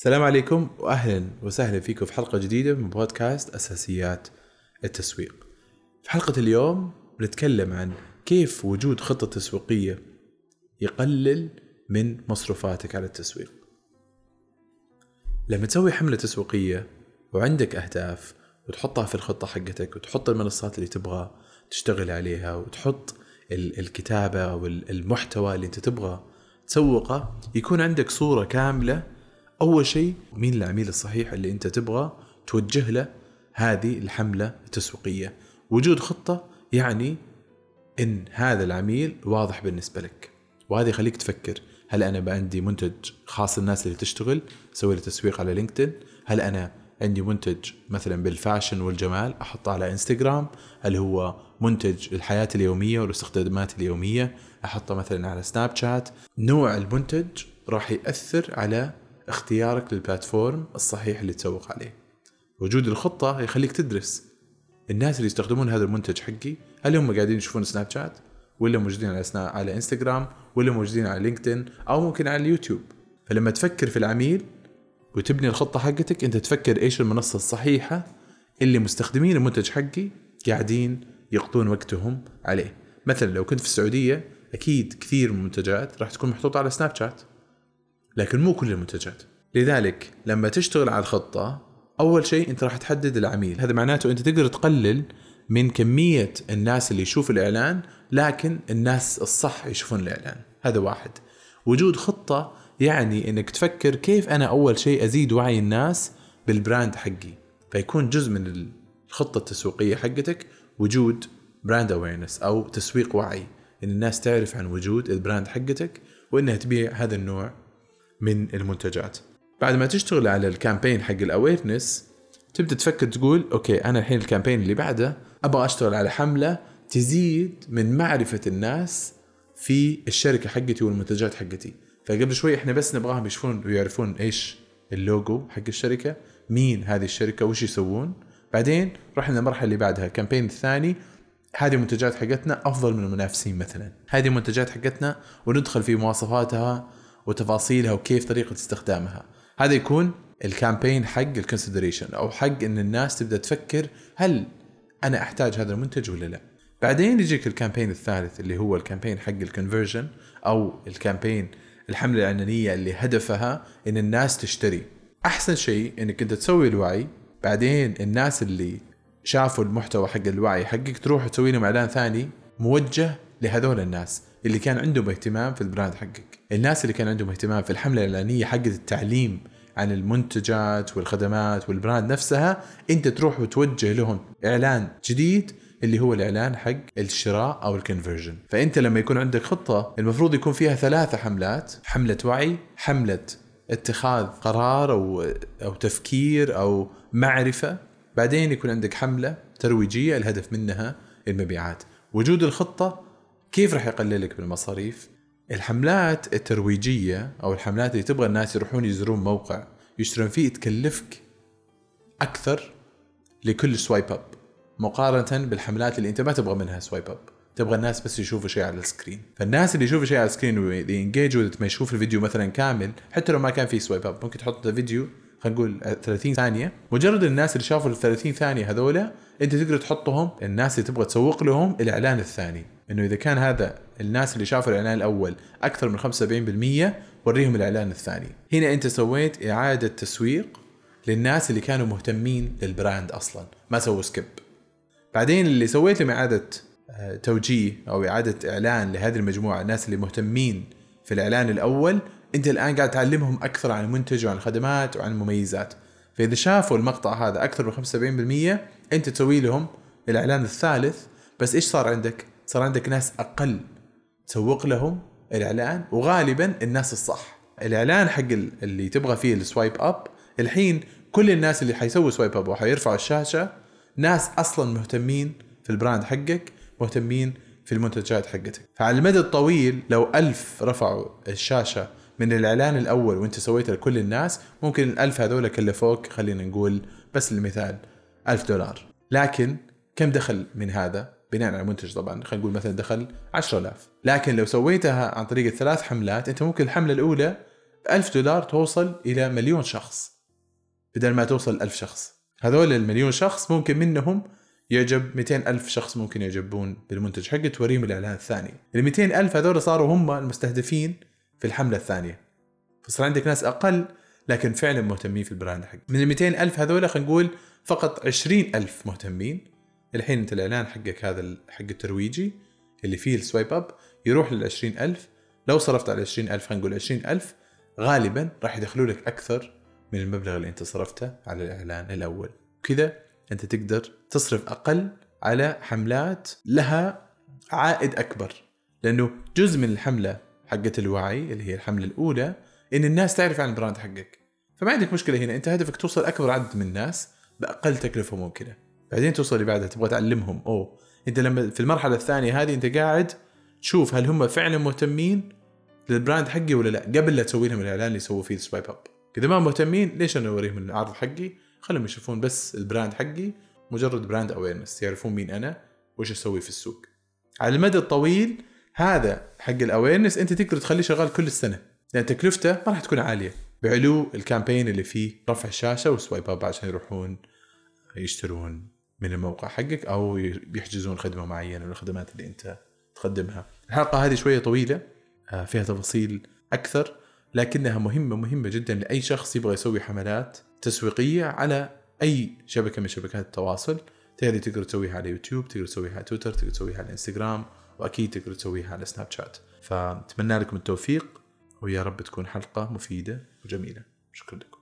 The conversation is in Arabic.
السلام عليكم واهلا وسهلا فيكم في حلقة جديدة من بودكاست أساسيات التسويق. في حلقة اليوم بنتكلم عن كيف وجود خطة تسويقية يقلل من مصروفاتك على التسويق. لما تسوي حملة تسويقية وعندك أهداف وتحطها في الخطة حقتك وتحط المنصات اللي تبغى تشتغل عليها وتحط الكتابة أو المحتوى اللي أنت تبغى تسوقه يكون عندك صورة كاملة أول شيء مين العميل الصحيح اللي أنت تبغى توجه له هذه الحملة التسويقية؟ وجود خطة يعني إن هذا العميل واضح بالنسبة لك. وهذا يخليك تفكر هل أنا عندي منتج خاص الناس اللي تشتغل؟ أسوي له تسويق على لينكدين. هل أنا عندي منتج مثلا بال fashion والجمال؟ أحطه على إنستغرام. هل هو منتج الحياة اليومية والاستخدامات اليومية؟ أحطه مثلا على سناب شات. نوع المنتج راح يأثر على اختيارك للبلاتفورم الصحيح اللي تسوق عليه. وجود الخطة يخليك تدرس. الناس اللي يستخدمون هذا المنتج حقي هل هم قاعدين يشوفون سناب شات؟ ولا موجودين على على إنستغرام؟ ولا موجودين على لينكدين؟ أو ممكن على اليوتيوب. فلما تفكر في العميل وتبني الخطة حقتك أنت تفكر إيش المنصة الصحيحة اللي مستخدمين المنتج حقي قاعدين يقضون وقتهم عليه. مثلا لو كنت في السعودية أكيد كثير من المنتجات راح تكون محطوطة على سناب شات. لكن مو كل المنتجات. لذلك لما تشتغل على الخطة أول شيء أنت راح تحدد العميل. هذا معناته أنت تقدر تقلل من كمية الناس اللي يشوف الإعلان لكن الناس الصح يشوفون الإعلان. هذا واحد. وجود خطة يعني أنك تفكر كيف أنا أول شيء أزيد وعي الناس بال brand حقي. فيكون جزء من الخطة التسويقية حقتك وجود brand awareness أو تسويق وعي. إن الناس تعرف عن وجود ال brand حقتك وإنها تبيع هذا النوع من المنتجات. بعد ما تشتغل على ال campaign حق ال awareness تبدأ تفكر تقول okay أنا الحين ال campaign اللي بعده أبغى أشتغل على حملة تزيد من معرفة الناس في الشركة حقتي والمنتجات حقتي. فقبل شوي إحنا بس نبغاهم يشوفون ويعرفون إيش اللوجو حق الشركة مين هذه الشركة وش يسوون. بعدين رحنا المرحله اللي بعدها ال campaign الثاني. هذه المنتجات حقتنا أفضل من المنافسين مثلا. هذه المنتجات حقتنا وندخل في مواصفاتها وتفاصيلها وكيف طريقة استخدامها. هذا يكون ال campaign حق ال consideration أو حق إن الناس تبدأ تفكر هل أنا أحتاج هذا المنتج ولا لا. بعدين يجيك ال campaign الثالث اللي هو ال campaign حق ال conversion أو ال campaign الحملة الإعلانية اللي هدفها إن الناس تشتري. أحسن شيء إنك أنت تسوي الوعي بعدين الناس اللي شافوا المحتوى حق الوعي حقك تروح تسوي لهم إعلان ثاني موجه لهذول الناس. اللي كان عندهم اهتمام في ال brand حقك. الناس اللي كان عندهم اهتمام في الحملة الإعلانية حقت التعليم عن المنتجات والخدمات وال brand نفسها أنت تروح وتوجه لهم إعلان جديد اللي هو الإعلان حق الشراء أو الكونفرجن فأنت لما يكون عندك خطة المفروض يكون فيها ثلاثة حملات حملة وعي حملة اتخاذ قرار أو أو تفكير أو معرفة. بعدين يكون عندك حملة ترويجية الهدف منها المبيعات. وجود الخطة كيف راح يقللك بالمصاريف؟ الحملات الترويجية أو الحملات اللي تبغى الناس يروحون يزورون موقع يشترون فيه تكلفك أكثر لكل swipe up مقارنة بالحملات اللي أنت ما تبغى منها swipe up تبغى الناس بس يشوفوا شيء على ال screen. فالناس اللي يشوفوا شيء على ال screen و engage ما يشوف الفيديو مثلا كامل حتى لو ما كان فيه swipe up ممكن تحط فيديو خلينا نقول 30 ثانية. مجرد الناس اللي شافوا ال 30 ثانية هذولا أنت تقدر تحطهم الناس اللي تبغى تسوق لهم الإعلان الثاني. إنه إذا كان هذا الناس اللي شافوا الإعلان الأول أكثر من 75% وريهم الإعلان الثاني. هنا أنت سويت إعادة تسويق للناس اللي كانوا مهتمين لل brand أصلا ما سووا skip بعدين اللي سويت لهم إعادة آه، توجيه أو إعادة إعلان لهذه المجموعة الناس اللي مهتمين في الإعلان الأول انت الان قاعد تعلمهم أكثر عن المنتج وعن الخدمات وعن المميزات. فإذا شافوا المقطع هذا أكثر من 75% أنت تسوي لهم الإعلان الثالث بس إيش صار عندك؟ صار عندك ناس أقل تسوق لهم الإعلان وغالبا الناس الصح. الإعلان حق اللي تبغى فيه ال swipe up الحين كل الناس اللي حيسووا swipe up وحيرفعوا الشاشة ناس أصلا مهتمين في ال brand حقك مهتمين في المنتجات حقتك. فعلى المدى الطويل لو ألف رفعوا الشاشة من الإعلان الأول وأنت سويته لكل الناس ممكن الألف هذول كلفوك خلينا نقول بس للمثال ألف دولار. لكن كم دخل من هذا؟ بناء على المنتج طبعا خلينا نقول مثلا دخل 10000 لكن لو سويتها عن طريق الثلاث حملات أنت ممكن الحملة الأولى ب ألف دولار توصل إلى مليون شخص. بدل ما توصل ألف شخص. هذول المليون شخص ممكن منهم يعجب 200 ألف شخص ممكن يعجبون بالمنتج حقه توريهم الإعلان الثاني. ال 200 ألف هذول صاروا هم المستهدفين في الحملة الثانية. فصار عندك ناس أقل لكن فعلا مهتمين في البراند حق من ال 200 ألف هذول خلينا نقول فقط 20 ألف مهتمين. الحين أنت الإعلان حقك هذا حق الترويجي اللي فيه السوايب أب يروح لل 20000 لو صرفت على 20000 خلينا نقول 20000 غالبا راح يدخلوا لك أكثر من المبلغ اللي أنت صرفته على الإعلان الأول. كذا أنت تقدر تصرف أقل على حملات لها عائد أكبر. لأنه جزء من الحملة حقت الوعي اللي هي الحملة الأولى إن الناس تعرف عن ال brand حقك. فما عندك مشكلة هنا أنت هدفك توصل أكبر عدد من الناس بأقل تكلفه ممكنه بعدين توصل اللي بعدها تبغى تعلمهم. أوه أنت لما في المرحلة الثانية هذه أنت قاعد تشوف هل هم فعلا مهتمين لل brand حقي ولا لا قبل لا تسوي لهم الإعلان اللي يسووا فيه swipe up إذا ما مهتمين ليش أنا أوريهم العرض حقي؟ خلهم يشوفون بس ال brand حقي مجرد brand awareness يعرفون مين أنا وايش أسوي في السوق. على المدى الطويل هذا حق ال awareness أنت تقدر تخليه شغال كل السنة. لأن تكلفته ما راح تكون عالية. بعدين ال campaign اللي فيه رفع الشاشة و swipe up عشان يروحون يشترون من الموقع حقك أو بيحجزون خدمة معينة من الخدمات اللي أنت تقدمها. الحلقة هذه شوية طويلة آه، فيها تفاصيل أكثر لكنها مهمة مهمة جدا لأي شخص يبغى يسوي حملات تسويقية على أي شبكة من شبكات التواصل. تقدر تسويها على يوتيوب تقدر تسويها على تويتر تقدر تسويها على إنستغرام. وأكيد تقدر تسويها على سناب شات. فاتمنى لكم التوفيق ويا رب تكون حلقة مفيدة وجميلة. شكرا لكم.